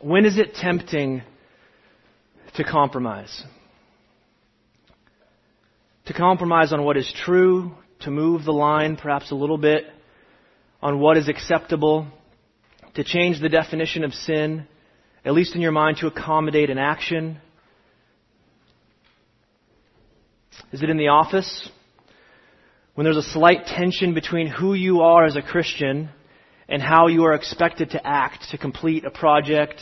When is it tempting to compromise? To compromise on what is true, to move the line perhaps a little bit on what is acceptable, to change the definition of sin, at least in your mind, to accommodate an action? Is it in the office? When there's a slight tension between who you are as a Christian and how you are expected to act to complete a project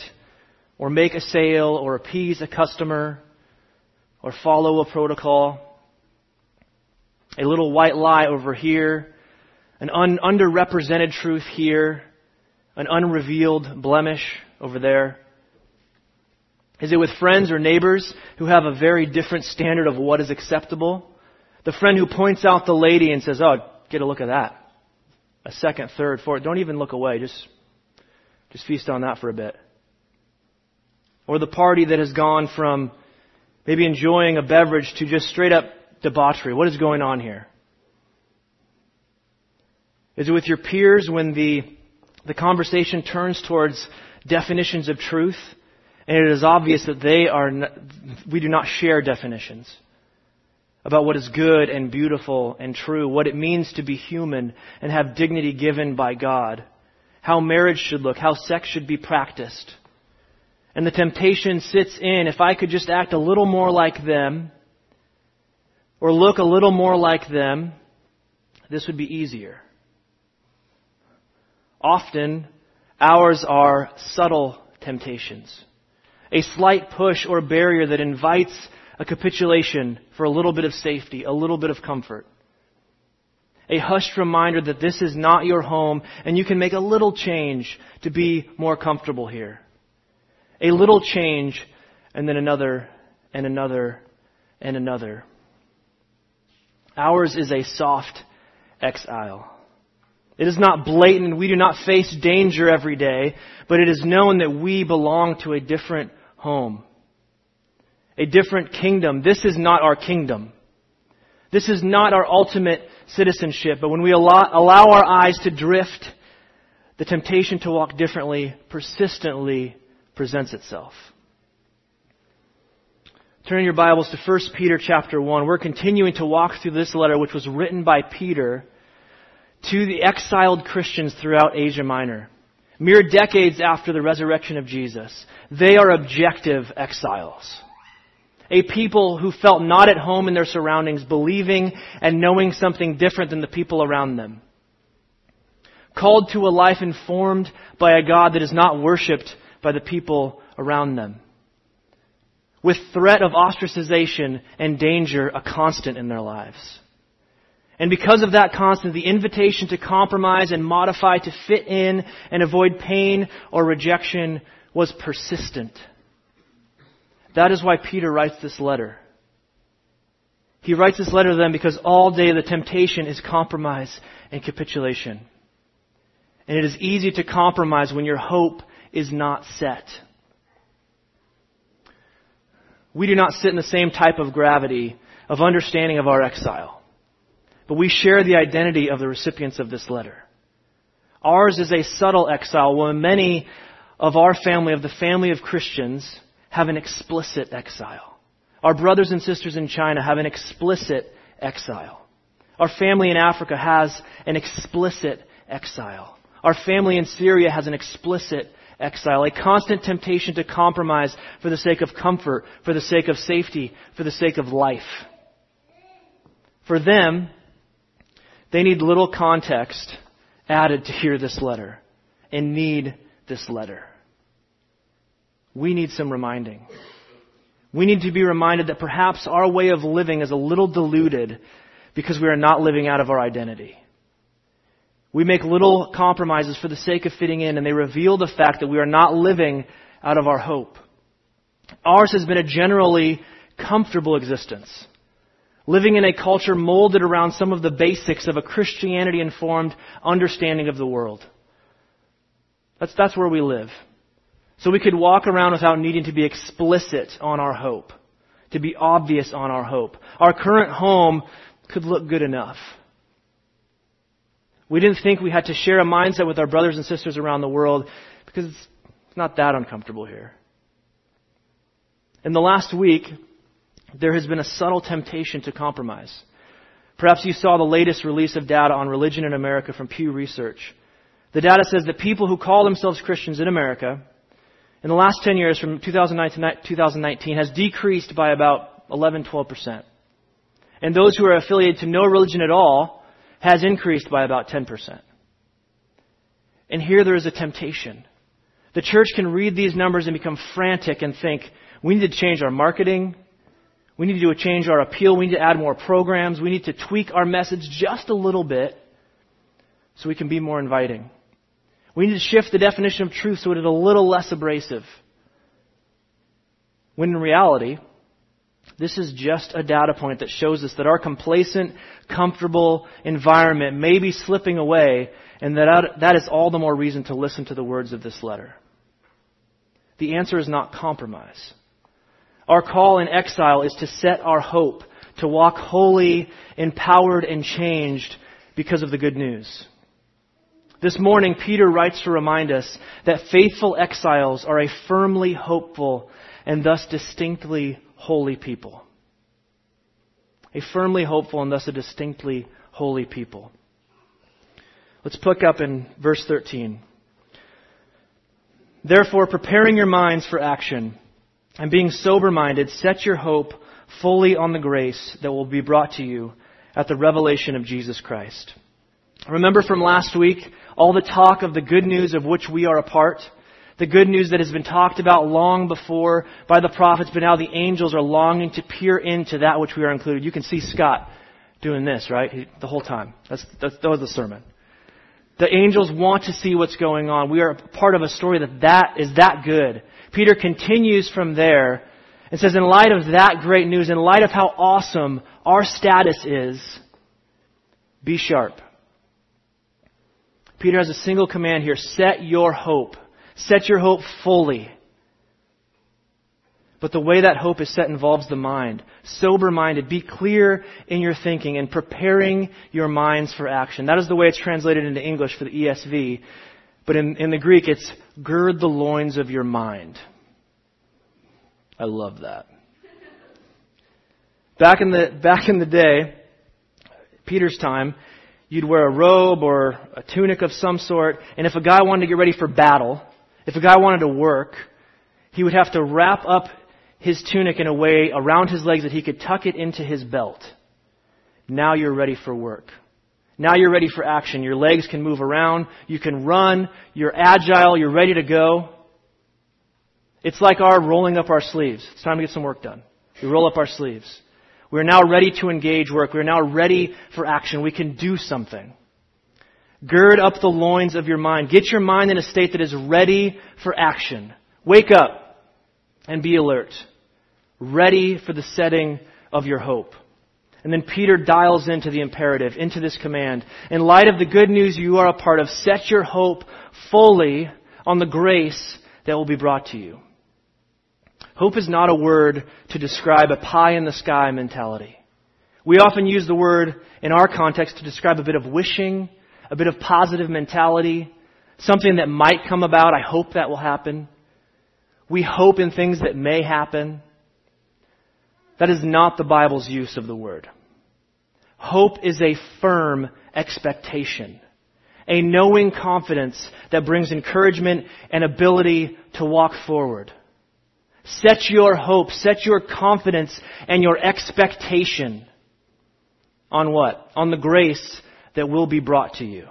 or make a sale or appease a customer or follow a protocol. A little white lie over here, an un- underrepresented truth here, an unrevealed blemish over there. Is it with friends or neighbors who have a very different standard of what is acceptable? The friend who points out the lady and says, Oh, get a look at that. A second, third, fourth. Don't even look away. Just, just feast on that for a bit. Or the party that has gone from maybe enjoying a beverage to just straight up debauchery. What is going on here? Is it with your peers when the, the conversation turns towards definitions of truth and it is obvious that they are, we do not share definitions about what is good and beautiful and true, what it means to be human and have dignity given by God, how marriage should look, how sex should be practiced. And the temptation sits in, if I could just act a little more like them, or look a little more like them, this would be easier. Often, ours are subtle temptations a slight push or barrier that invites a capitulation for a little bit of safety, a little bit of comfort. A hushed reminder that this is not your home and you can make a little change to be more comfortable here. A little change and then another and another and another. Ours is a soft exile. It is not blatant. We do not face danger every day, but it is known that we belong to a different home. A different kingdom. This is not our kingdom. This is not our ultimate citizenship, but when we allow, allow our eyes to drift, the temptation to walk differently persistently presents itself. Turn your Bibles to 1 Peter chapter 1. We're continuing to walk through this letter which was written by Peter to the exiled Christians throughout Asia Minor mere decades after the resurrection of Jesus, they are objective exiles. A people who felt not at home in their surroundings, believing and knowing something different than the people around them. Called to a life informed by a God that is not worshipped by the people around them. With threat of ostracization and danger a constant in their lives. And because of that constant, the invitation to compromise and modify to fit in and avoid pain or rejection was persistent. That is why Peter writes this letter. He writes this letter to them because all day the temptation is compromise and capitulation. And it is easy to compromise when your hope is not set. We do not sit in the same type of gravity of understanding of our exile. But we share the identity of the recipients of this letter. Ours is a subtle exile, while many of our family, of the family of Christians, have an explicit exile. Our brothers and sisters in China have an explicit exile. Our family in Africa has an explicit exile. Our family in Syria has an explicit exile, a constant temptation to compromise for the sake of comfort, for the sake of safety, for the sake of life. For them, they need little context added to hear this letter and need this letter. We need some reminding. We need to be reminded that perhaps our way of living is a little diluted because we are not living out of our identity. We make little compromises for the sake of fitting in, and they reveal the fact that we are not living out of our hope. Ours has been a generally comfortable existence living in a culture molded around some of the basics of a Christianity informed understanding of the world. That's, that's where we live. So we could walk around without needing to be explicit on our hope, to be obvious on our hope. Our current home could look good enough. We didn't think we had to share a mindset with our brothers and sisters around the world because it's not that uncomfortable here. In the last week, there has been a subtle temptation to compromise. Perhaps you saw the latest release of data on religion in America from Pew Research. The data says that people who call themselves Christians in America in the last 10 years, from 2009 to 2019, has decreased by about 11, 12%. And those who are affiliated to no religion at all has increased by about 10%. And here there is a temptation. The church can read these numbers and become frantic and think, we need to change our marketing. We need to change our appeal. We need to add more programs. We need to tweak our message just a little bit so we can be more inviting. We need to shift the definition of truth so it is a little less abrasive. When in reality, this is just a data point that shows us that our complacent, comfortable environment may be slipping away, and that that is all the more reason to listen to the words of this letter. The answer is not compromise. Our call in exile is to set our hope, to walk holy, empowered, and changed because of the good news. This morning, Peter writes to remind us that faithful exiles are a firmly hopeful and thus distinctly holy people. A firmly hopeful and thus a distinctly holy people. Let's pick up in verse 13. Therefore, preparing your minds for action and being sober minded, set your hope fully on the grace that will be brought to you at the revelation of Jesus Christ. Remember from last week all the talk of the good news of which we are a part? the good news that has been talked about long before by the prophets, but now the angels are longing to peer into that which we are included. You can see Scott doing this, right? He, the whole time. That's, that's, that was the sermon. The angels want to see what's going on. We are part of a story that that is that good. Peter continues from there and says, in light of that great news, in light of how awesome our status is, be sharp. Peter has a single command here. Set your hope Set your hope fully. But the way that hope is set involves the mind. Sober minded. Be clear in your thinking and preparing your minds for action. That is the way it's translated into English for the ESV. But in, in the Greek, it's gird the loins of your mind. I love that. Back in the, back in the day, Peter's time, you'd wear a robe or a tunic of some sort, and if a guy wanted to get ready for battle, if a guy wanted to work, he would have to wrap up his tunic in a way around his legs that he could tuck it into his belt. Now you're ready for work. Now you're ready for action. Your legs can move around. You can run. You're agile. You're ready to go. It's like our rolling up our sleeves. It's time to get some work done. We roll up our sleeves. We're now ready to engage work. We're now ready for action. We can do something. Gird up the loins of your mind. Get your mind in a state that is ready for action. Wake up and be alert. Ready for the setting of your hope. And then Peter dials into the imperative, into this command. In light of the good news you are a part of, set your hope fully on the grace that will be brought to you. Hope is not a word to describe a pie in the sky mentality. We often use the word in our context to describe a bit of wishing a bit of positive mentality, something that might come about. I hope that will happen. We hope in things that may happen. That is not the Bible's use of the word. Hope is a firm expectation, a knowing confidence that brings encouragement and ability to walk forward. Set your hope, set your confidence and your expectation on what? On the grace that will be brought to you.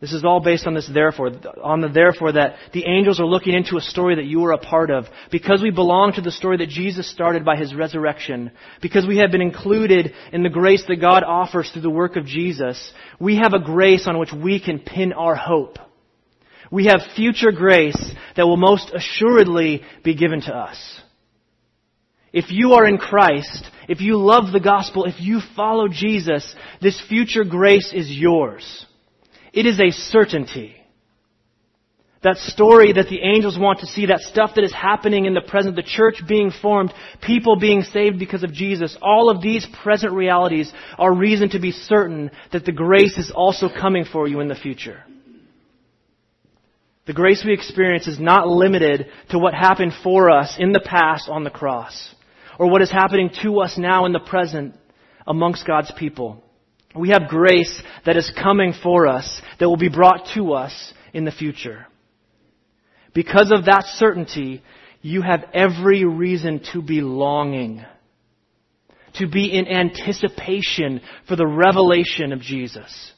This is all based on this therefore, on the therefore that the angels are looking into a story that you are a part of. Because we belong to the story that Jesus started by his resurrection, because we have been included in the grace that God offers through the work of Jesus, we have a grace on which we can pin our hope. We have future grace that will most assuredly be given to us. If you are in Christ, if you love the gospel, if you follow Jesus, this future grace is yours. It is a certainty. That story that the angels want to see, that stuff that is happening in the present, the church being formed, people being saved because of Jesus, all of these present realities are reason to be certain that the grace is also coming for you in the future. The grace we experience is not limited to what happened for us in the past on the cross, or what is happening to us now in the present amongst God's people. We have grace that is coming for us, that will be brought to us in the future. Because of that certainty, you have every reason to be longing, to be in anticipation for the revelation of Jesus,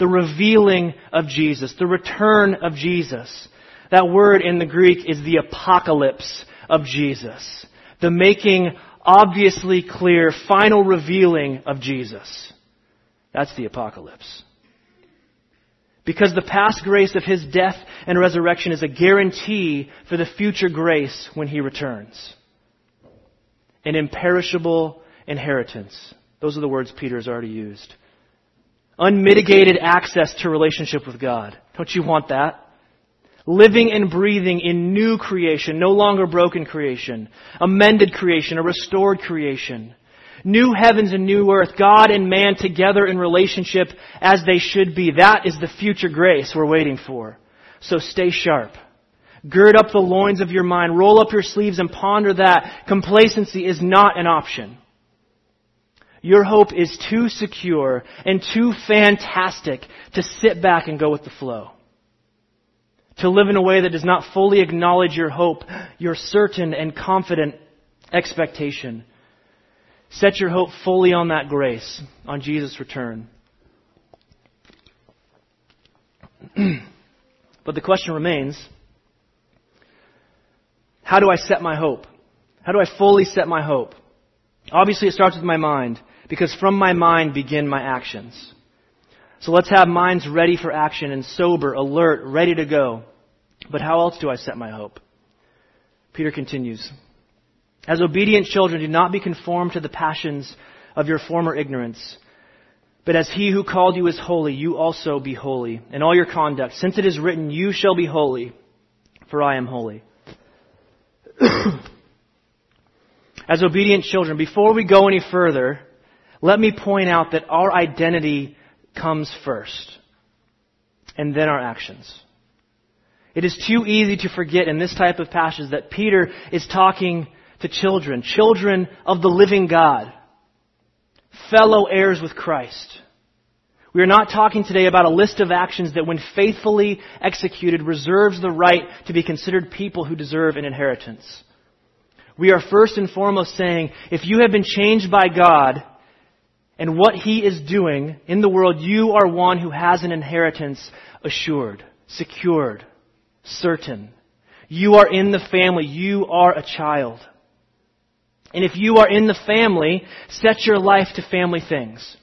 the revealing of Jesus, the return of Jesus. That word in the Greek is the apocalypse of Jesus, the making obviously clear, final revealing of Jesus. That's the apocalypse. Because the past grace of his death and resurrection is a guarantee for the future grace when he returns. An imperishable inheritance. Those are the words Peter has already used. Unmitigated access to relationship with God. Don't you want that? Living and breathing in new creation, no longer broken creation, amended creation, a restored creation. New heavens and new earth, God and man together in relationship as they should be. That is the future grace we're waiting for. So stay sharp. Gird up the loins of your mind. Roll up your sleeves and ponder that. Complacency is not an option. Your hope is too secure and too fantastic to sit back and go with the flow. To live in a way that does not fully acknowledge your hope, your certain and confident expectation. Set your hope fully on that grace, on Jesus' return. but the question remains how do I set my hope? How do I fully set my hope? Obviously, it starts with my mind, because from my mind begin my actions. So let's have minds ready for action and sober, alert, ready to go. But how else do I set my hope? Peter continues. As obedient children, do not be conformed to the passions of your former ignorance. But as he who called you is holy, you also be holy in all your conduct, since it is written, You shall be holy, for I am holy. As obedient children, before we go any further, let me point out that our identity comes first, and then our actions. It is too easy to forget in this type of passage that Peter is talking to children, children of the living God, fellow heirs with Christ. We are not talking today about a list of actions that, when faithfully executed, reserves the right to be considered people who deserve an inheritance. We are first and foremost saying, if you have been changed by God and what He is doing in the world, you are one who has an inheritance assured, secured, certain. You are in the family. You are a child. And if you are in the family, set your life to family things.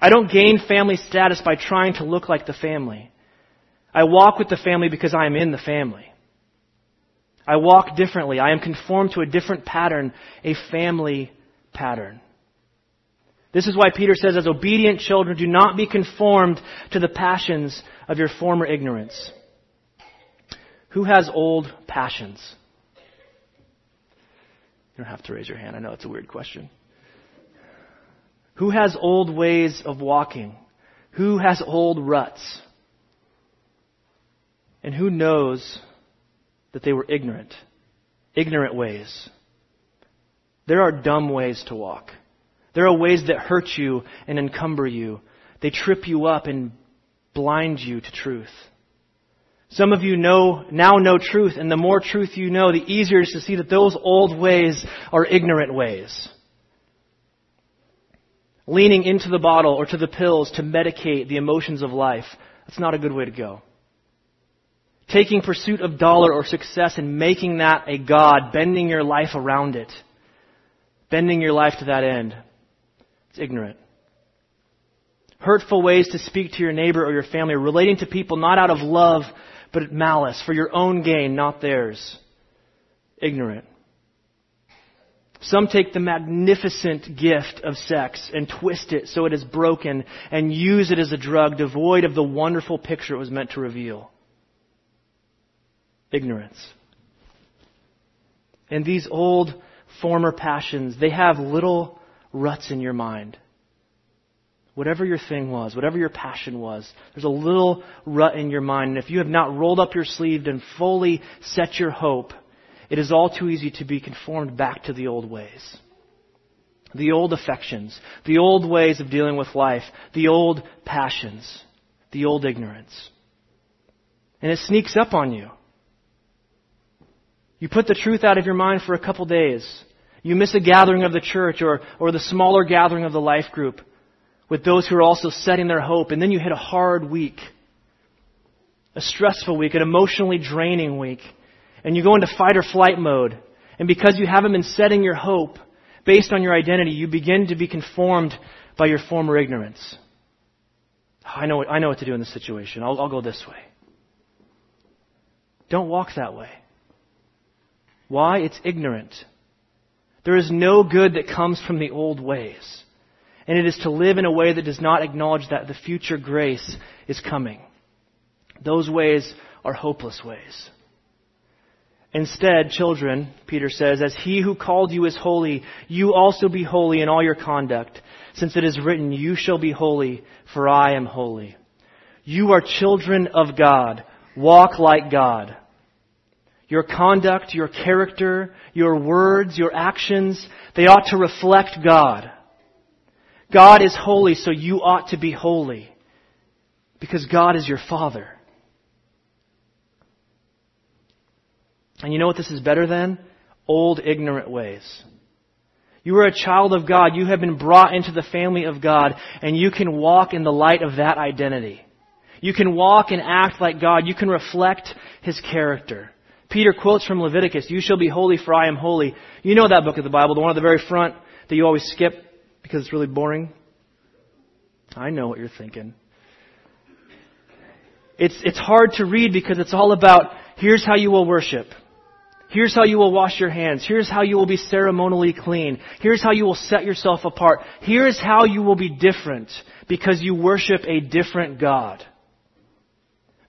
I don't gain family status by trying to look like the family. I walk with the family because I am in the family. I walk differently. I am conformed to a different pattern, a family pattern. This is why Peter says, as obedient children, do not be conformed to the passions of your former ignorance. Who has old passions? You don't have to raise your hand. I know it's a weird question. Who has old ways of walking? Who has old ruts? And who knows that they were ignorant? Ignorant ways. There are dumb ways to walk. There are ways that hurt you and encumber you. They trip you up and blind you to truth. Some of you know, now know truth, and the more truth you know, the easier it is to see that those old ways are ignorant ways. Leaning into the bottle or to the pills to medicate the emotions of life, that's not a good way to go. Taking pursuit of dollar or success and making that a God, bending your life around it, bending your life to that end, it's ignorant hurtful ways to speak to your neighbor or your family, relating to people not out of love, but malice, for your own gain, not theirs. Ignorant. Some take the magnificent gift of sex and twist it so it is broken and use it as a drug devoid of the wonderful picture it was meant to reveal. Ignorance. And these old former passions, they have little ruts in your mind. whatever your thing was, whatever your passion was, there's a little rut in your mind. And if you have not rolled up your sleeve and fully set your hope, it is all too easy to be conformed back to the old ways. The old affections, the old ways of dealing with life, the old passions, the old ignorance. And it sneaks up on you. You put the truth out of your mind for a couple days. You miss a gathering of the church or, or the smaller gathering of the life group with those who are also setting their hope, and then you hit a hard week, a stressful week, an emotionally draining week, and you go into fight or flight mode. And because you haven't been setting your hope based on your identity, you begin to be conformed by your former ignorance. I know, I know what to do in this situation. I'll, I'll go this way. Don't walk that way. Why? It's ignorant. There is no good that comes from the old ways. And it is to live in a way that does not acknowledge that the future grace is coming. Those ways are hopeless ways. Instead, children, Peter says, as he who called you is holy, you also be holy in all your conduct, since it is written, you shall be holy, for I am holy. You are children of God. Walk like God. Your conduct, your character, your words, your actions, they ought to reflect God. God is holy, so you ought to be holy. Because God is your Father. And you know what this is better than? Old ignorant ways. You are a child of God. You have been brought into the family of God, and you can walk in the light of that identity. You can walk and act like God. You can reflect His character. Peter quotes from Leviticus, You shall be holy, for I am holy. You know that book of the Bible, the one at the very front that you always skip because it's really boring? I know what you're thinking. It's, it's hard to read because it's all about here's how you will worship. Here's how you will wash your hands. Here's how you will be ceremonially clean. Here's how you will set yourself apart. Here's how you will be different because you worship a different God.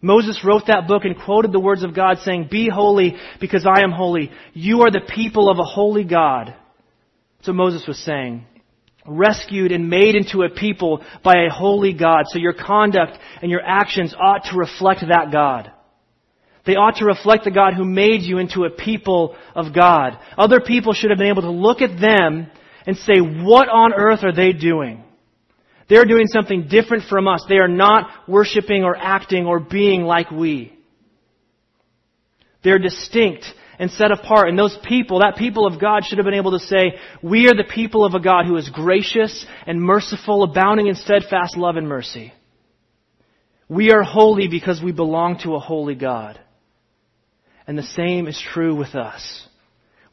Moses wrote that book and quoted the words of God saying, Be holy because I am holy. You are the people of a holy God. What Moses was saying rescued and made into a people by a holy God. So your conduct and your actions ought to reflect that God. They ought to reflect the God who made you into a people of God. Other people should have been able to look at them and say, what on earth are they doing? They're doing something different from us. They are not worshiping or acting or being like we. They're distinct and set apart. And those people, that people of God should have been able to say, we are the people of a God who is gracious and merciful, abounding in steadfast love and mercy. We are holy because we belong to a holy God. And the same is true with us.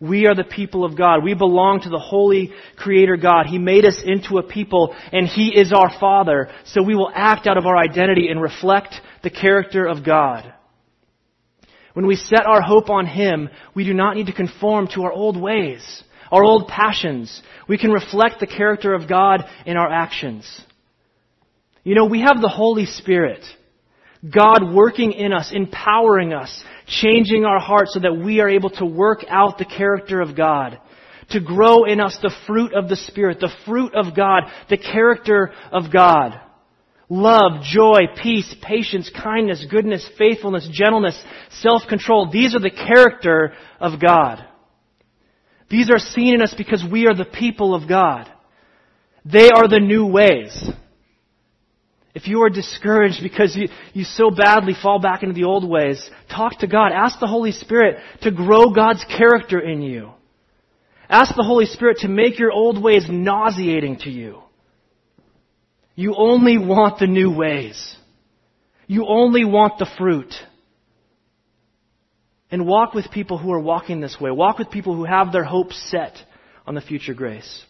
We are the people of God. We belong to the holy creator God. He made us into a people and He is our Father. So we will act out of our identity and reflect the character of God. When we set our hope on Him, we do not need to conform to our old ways, our old passions. We can reflect the character of God in our actions. You know, we have the Holy Spirit. God working in us, empowering us, changing our hearts so that we are able to work out the character of God. To grow in us the fruit of the Spirit, the fruit of God, the character of God love, joy, peace, patience, kindness, goodness, faithfulness, gentleness, self-control. These are the character of God. These are seen in us because we are the people of God. They are the new ways. If you are discouraged because you, you so badly fall back into the old ways, talk to God. Ask the Holy Spirit to grow God's character in you. Ask the Holy Spirit to make your old ways nauseating to you. You only want the new ways. You only want the fruit. And walk with people who are walking this way. Walk with people who have their hopes set on the future grace.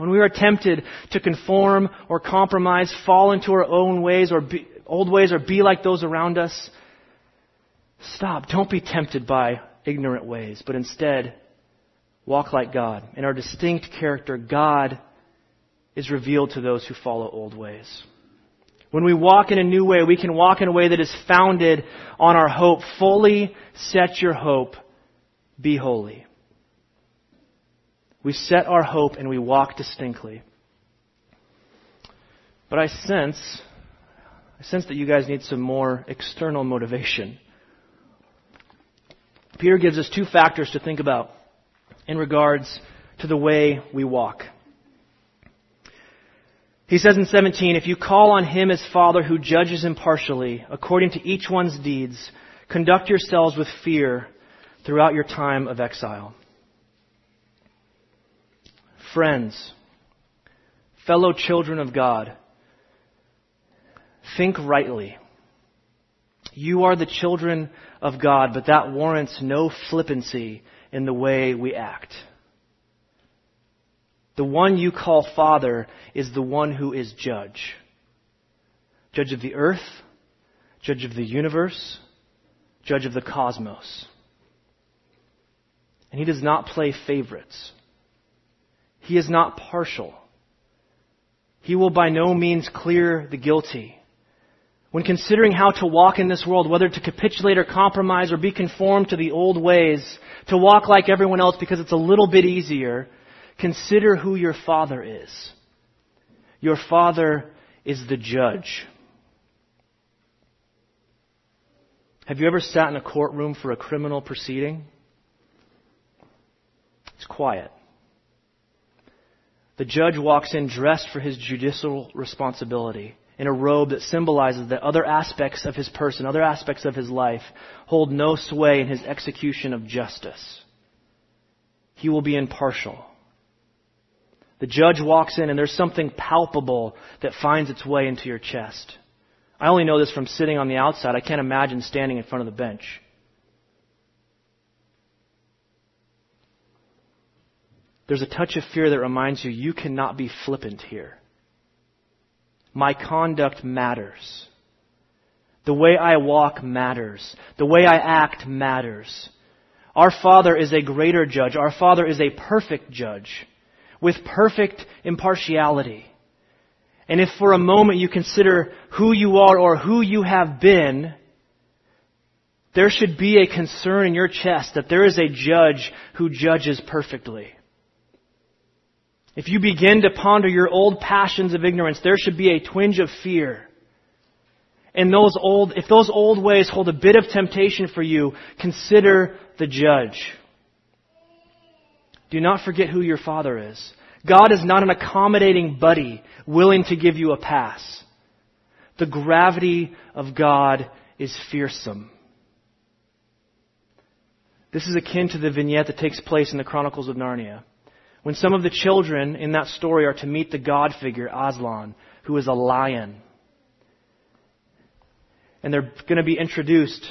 When we are tempted to conform or compromise, fall into our own ways or be, old ways or be like those around us, stop. Don't be tempted by ignorant ways, but instead walk like God. In our distinct character, God is revealed to those who follow old ways. When we walk in a new way, we can walk in a way that is founded on our hope. Fully set your hope. Be holy. We set our hope and we walk distinctly. But I sense, I sense that you guys need some more external motivation. Peter gives us two factors to think about in regards to the way we walk. He says in 17, if you call on him as Father who judges impartially, according to each one's deeds, conduct yourselves with fear throughout your time of exile. Friends, fellow children of God, think rightly. You are the children of God, but that warrants no flippancy in the way we act. The one you call Father is the one who is judge. Judge of the earth, judge of the universe, judge of the cosmos. And he does not play favorites. He is not partial. He will by no means clear the guilty. When considering how to walk in this world, whether to capitulate or compromise or be conformed to the old ways, to walk like everyone else because it's a little bit easier, consider who your father is. Your father is the judge. Have you ever sat in a courtroom for a criminal proceeding? It's quiet. The judge walks in dressed for his judicial responsibility in a robe that symbolizes that other aspects of his person, other aspects of his life, hold no sway in his execution of justice. He will be impartial. The judge walks in and there's something palpable that finds its way into your chest. I only know this from sitting on the outside. I can't imagine standing in front of the bench. There's a touch of fear that reminds you you cannot be flippant here. My conduct matters. The way I walk matters. The way I act matters. Our Father is a greater judge. Our Father is a perfect judge with perfect impartiality. And if for a moment you consider who you are or who you have been, there should be a concern in your chest that there is a judge who judges perfectly. If you begin to ponder your old passions of ignorance, there should be a twinge of fear. And those old, if those old ways hold a bit of temptation for you, consider the judge. Do not forget who your father is. God is not an accommodating buddy willing to give you a pass. The gravity of God is fearsome. This is akin to the vignette that takes place in the Chronicles of Narnia. When some of the children in that story are to meet the God figure, Aslan, who is a lion. And they're going to be introduced.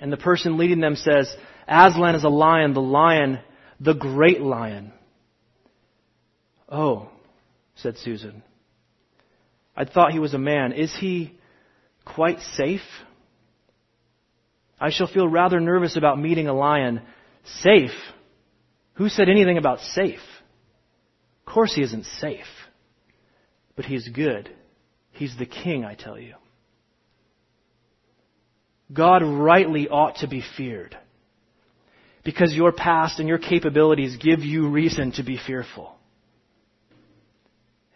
And the person leading them says, Aslan is a lion, the lion, the great lion. Oh, said Susan. I thought he was a man. Is he quite safe? I shall feel rather nervous about meeting a lion. Safe? Who said anything about safe? Of course he isn't safe. But he's good. He's the king, I tell you. God rightly ought to be feared. Because your past and your capabilities give you reason to be fearful.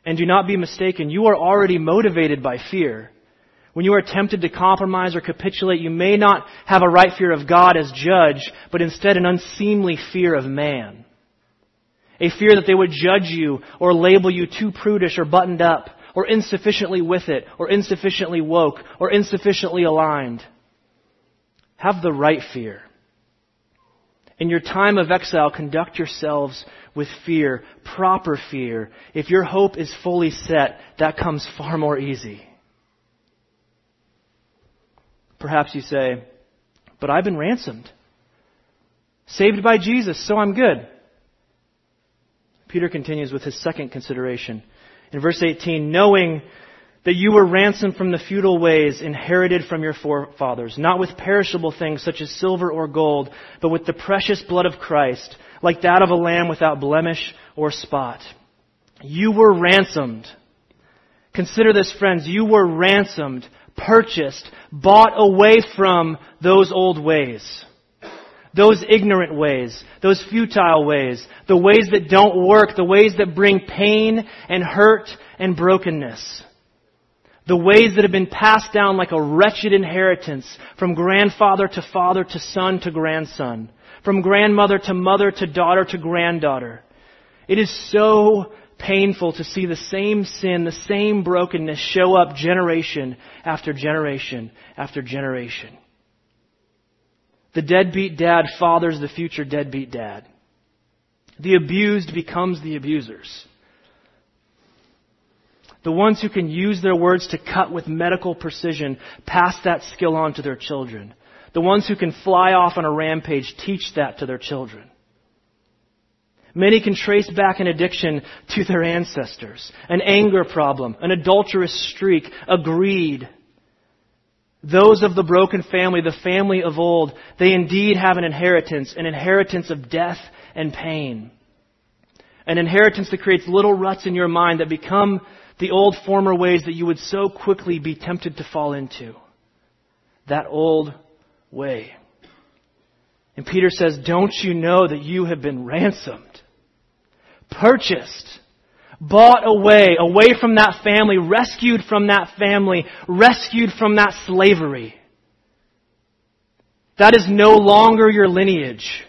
And do not be mistaken, you are already motivated by fear. When you are tempted to compromise or capitulate, you may not have a right fear of God as judge, but instead an unseemly fear of man. A fear that they would judge you or label you too prudish or buttoned up or insufficiently with it or insufficiently woke or insufficiently aligned. Have the right fear. In your time of exile, conduct yourselves with fear, proper fear. If your hope is fully set, that comes far more easy. Perhaps you say, but I've been ransomed. Saved by Jesus, so I'm good. Peter continues with his second consideration. In verse 18, knowing that you were ransomed from the futile ways inherited from your forefathers, not with perishable things such as silver or gold, but with the precious blood of Christ, like that of a lamb without blemish or spot. You were ransomed. Consider this, friends. You were ransomed purchased, bought away from those old ways. Those ignorant ways, those futile ways, the ways that don't work, the ways that bring pain and hurt and brokenness. The ways that have been passed down like a wretched inheritance from grandfather to father to son to grandson, from grandmother to mother to daughter to granddaughter. It is so painful to see the same sin, the same brokenness show up generation after generation after generation. The deadbeat dad fathers the future deadbeat dad. The abused becomes the abusers. The ones who can use their words to cut with medical precision pass that skill on to their children. The ones who can fly off on a rampage teach that to their children. Many can trace back an addiction to their ancestors, an anger problem, an adulterous streak, a greed. Those of the broken family, the family of old, they indeed have an inheritance, an inheritance of death and pain. An inheritance that creates little ruts in your mind that become the old former ways that you would so quickly be tempted to fall into. That old way. And Peter says, Don't you know that you have been ransomed? Purchased. Bought away, away from that family, rescued from that family, rescued from that slavery. That is no longer your lineage.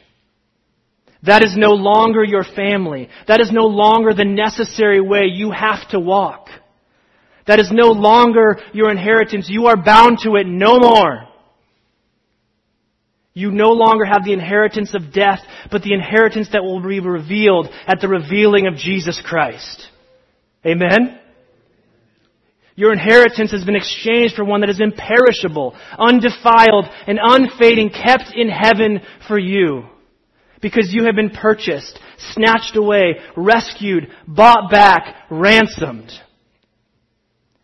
That is no longer your family. That is no longer the necessary way you have to walk. That is no longer your inheritance. You are bound to it no more. You no longer have the inheritance of death, but the inheritance that will be revealed at the revealing of Jesus Christ. Amen? Your inheritance has been exchanged for one that is imperishable, undefiled, and unfading, kept in heaven for you. Because you have been purchased, snatched away, rescued, bought back, ransomed.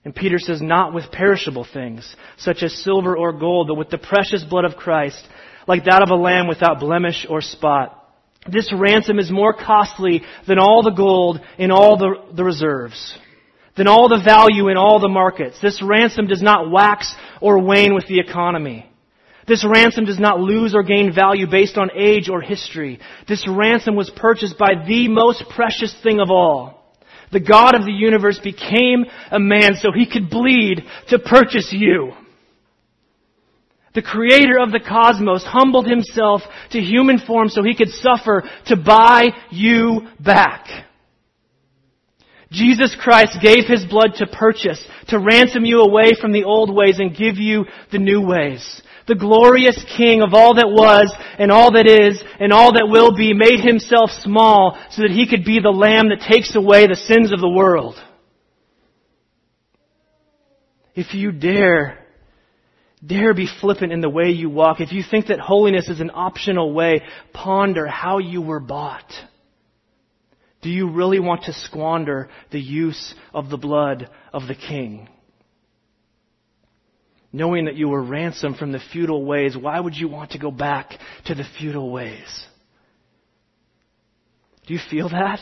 And Peter says, not with perishable things, such as silver or gold, but with the precious blood of Christ, like that of a lamb without blemish or spot. This ransom is more costly than all the gold in all the, the reserves, than all the value in all the markets. This ransom does not wax or wane with the economy. This ransom does not lose or gain value based on age or history. This ransom was purchased by the most precious thing of all. The God of the universe became a man so he could bleed to purchase you. The creator of the cosmos humbled himself to human form so he could suffer to buy you back. Jesus Christ gave his blood to purchase, to ransom you away from the old ways and give you the new ways the glorious King of all that was and all that is and all that will be, made himself small so that he could be the lamb that takes away the sins of the world. If you dare, dare be flippant in the way you walk, if you think that holiness is an optional way, ponder how you were bought. Do you really want to squander the use of the blood of the King? knowing that you were ransomed from the futile ways, why would you want to go back to the futile ways? Do you feel that?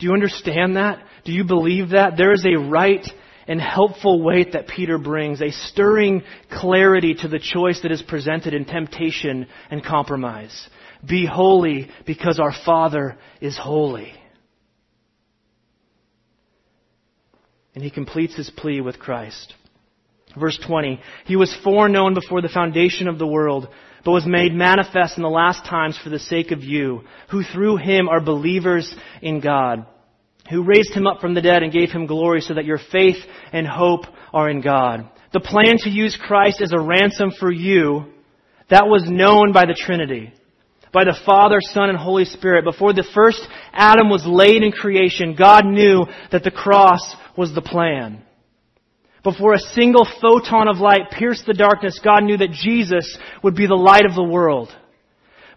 Do you understand that? Do you believe that? There is a right and helpful weight that Peter brings, a stirring clarity to the choice that is presented in temptation and compromise. Be holy because our Father is holy. And he completes his plea with Christ. Verse 20, He was foreknown before the foundation of the world, but was made manifest in the last times for the sake of you, who through Him are believers in God, who raised Him up from the dead and gave Him glory so that your faith and hope are in God. The plan to use Christ as a ransom for you, that was known by the Trinity by the Father, Son, and Holy Spirit. Before the first atom was laid in creation, God knew that the cross was the plan. Before a single photon of light pierced the darkness, God knew that Jesus would be the light of the world.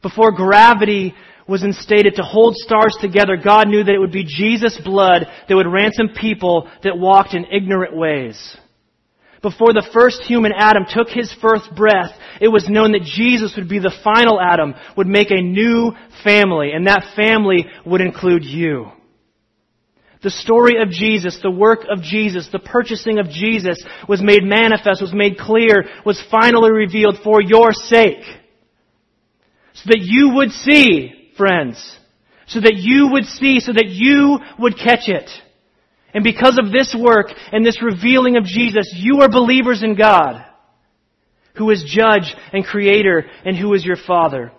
Before gravity was instated to hold stars together, God knew that it would be Jesus' blood that would ransom people that walked in ignorant ways. Before the first human Adam took his first breath, it was known that Jesus would be the final Adam, would make a new family, and that family would include you. The story of Jesus, the work of Jesus, the purchasing of Jesus was made manifest, was made clear, was finally revealed for your sake. So that you would see, friends. So that you would see, so that you would catch it. And because of this work and this revealing of Jesus, you are believers in God, who is judge and creator and who is your father.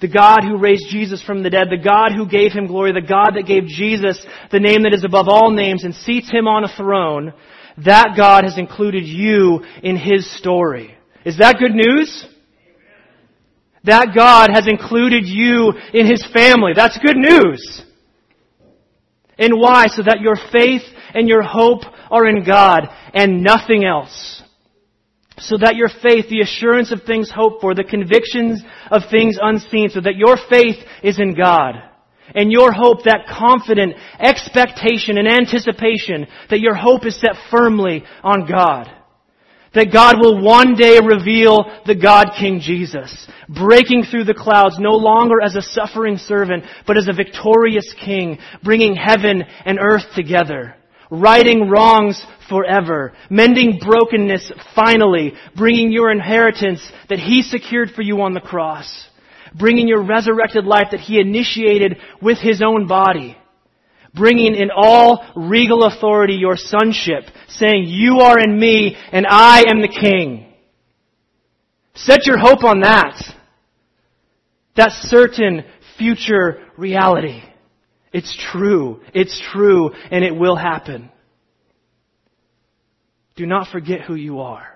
The God who raised Jesus from the dead, the God who gave him glory, the God that gave Jesus the name that is above all names and seats him on a throne, that God has included you in his story. Is that good news? That God has included you in his family. That's good news. And why? So that your faith and your hope are in God and nothing else. So that your faith, the assurance of things hoped for, the convictions of things unseen, so that your faith is in God. And your hope, that confident expectation and anticipation, that your hope is set firmly on God. That God will one day reveal the God King Jesus, breaking through the clouds no longer as a suffering servant, but as a victorious King, bringing heaven and earth together, righting wrongs forever, mending brokenness finally, bringing your inheritance that He secured for you on the cross, bringing your resurrected life that He initiated with His own body bringing in all regal authority your sonship, saying, You are in me, and I am the king. Set your hope on that. That certain future reality. It's true. It's true, and it will happen. Do not forget who you are.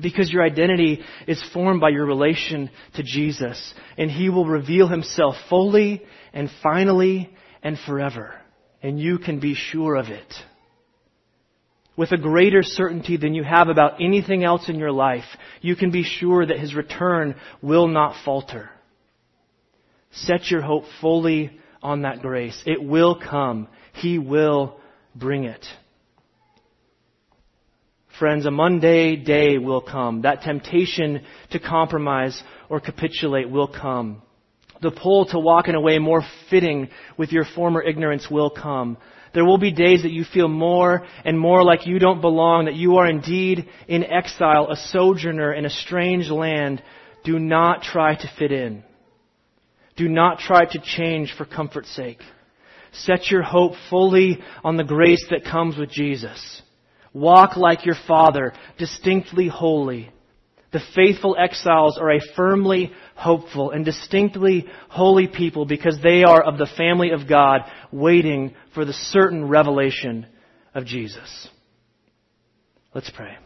Because your identity is formed by your relation to Jesus, and He will reveal Himself fully and finally and forever. And you can be sure of it. With a greater certainty than you have about anything else in your life, you can be sure that His return will not falter. Set your hope fully on that grace. It will come. He will bring it. Friends, a Monday day will come. That temptation to compromise or capitulate will come. The pull to walk in a way more fitting with your former ignorance will come. There will be days that you feel more and more like you don't belong, that you are indeed in exile, a sojourner in a strange land. Do not try to fit in. Do not try to change for comfort's sake. Set your hope fully on the grace that comes with Jesus. Walk like your Father, distinctly holy. The faithful exiles are a firmly hopeful and distinctly holy people because they are of the family of God waiting for the certain revelation of Jesus. Let's pray.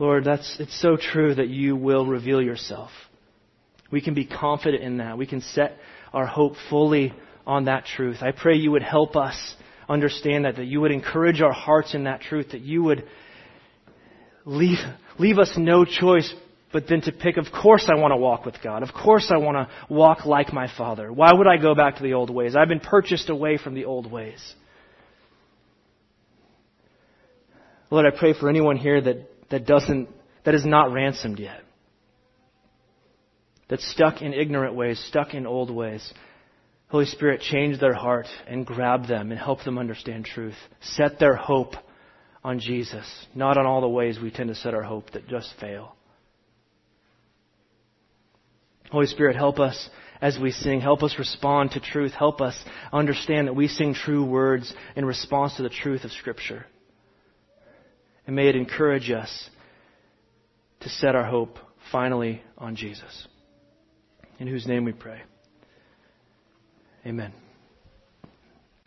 Lord, that's, it's so true that you will reveal yourself. We can be confident in that. We can set our hope fully on that truth. I pray you would help us understand that, that you would encourage our hearts in that truth, that you would leave, leave us no choice but then to pick, of course I want to walk with God. Of course I want to walk like my Father. Why would I go back to the old ways? I've been purchased away from the old ways. Lord, I pray for anyone here that, that doesn't, that is not ransomed yet. That's stuck in ignorant ways, stuck in old ways. Holy Spirit, change their heart and grab them and help them understand truth. Set their hope on Jesus, not on all the ways we tend to set our hope that just fail. Holy Spirit, help us as we sing. Help us respond to truth. Help us understand that we sing true words in response to the truth of Scripture. And may it encourage us to set our hope finally on Jesus. In whose name we pray. Amen.